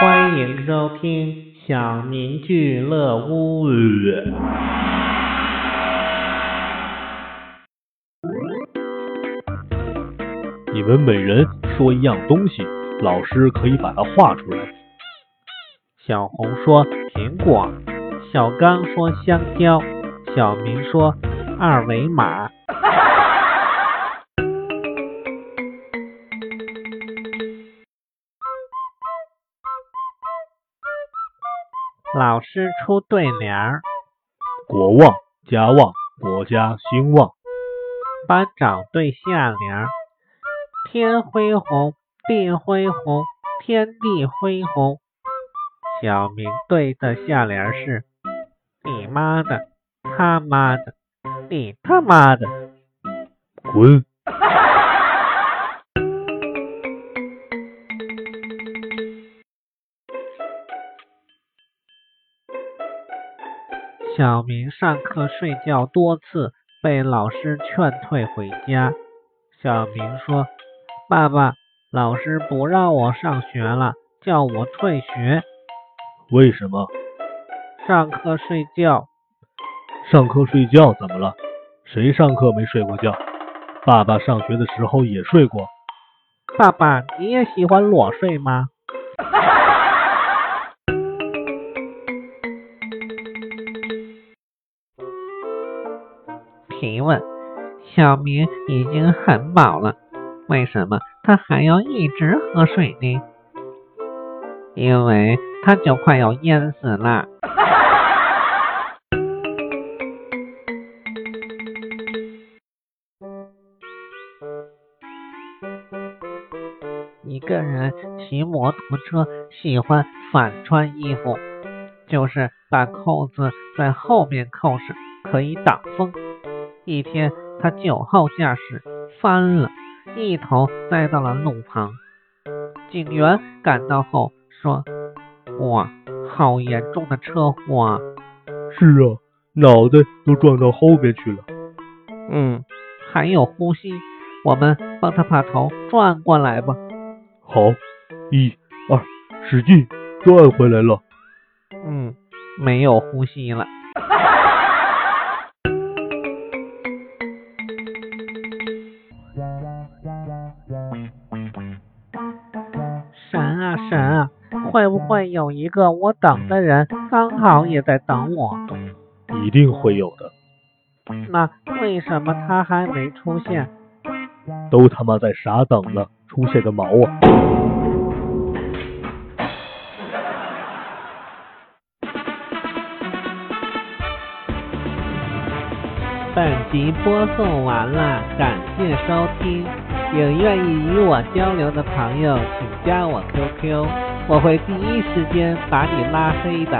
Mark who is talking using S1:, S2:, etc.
S1: 欢迎收听小明俱乐屋。
S2: 你们每人说一样东西，老师可以把它画出来。
S1: 小红说苹果，小刚说香蕉，小明说二维码。老师出对联儿：
S2: 国旺家旺，国家兴旺。
S1: 班长对下联儿：天恢宏，地恢宏，天地恢宏。小明对的下联是：你妈的，他妈的，你他妈的，
S2: 滚！
S1: 小明上课睡觉多次，被老师劝退回家。小明说：“爸爸，老师不让我上学了，叫我退学。
S2: 为什么？
S1: 上课睡觉。
S2: 上课睡觉怎么了？谁上课没睡过觉？爸爸上学的时候也睡过。
S1: 爸爸，你也喜欢裸睡吗？”提问：小明已经很饱了，为什么他还要一直喝水呢？因为他就快要淹死了。一个人骑摩托车喜欢反穿衣服，就是把扣子在后面扣上，可以挡风。一天，他酒后驾驶翻了，一头栽到了路旁。警员赶到后说：“哇，好严重的车祸啊！”“
S2: 是啊，脑袋都撞到后面去了。”“
S1: 嗯，还有呼吸，我们帮他把头转过来吧。”“
S2: 好，一、二，使劲转回来了。”“
S1: 嗯，没有呼吸了。”神啊会不会有一个我等的人刚好也在等我？
S2: 一定会有的。
S1: 那为什么他还没出现？
S2: 都他妈在傻等呢，出现个毛啊！
S1: 本集播送完了，感谢收听。有愿意与我交流的朋友，请加我 QQ，我会第一时间把你拉黑的。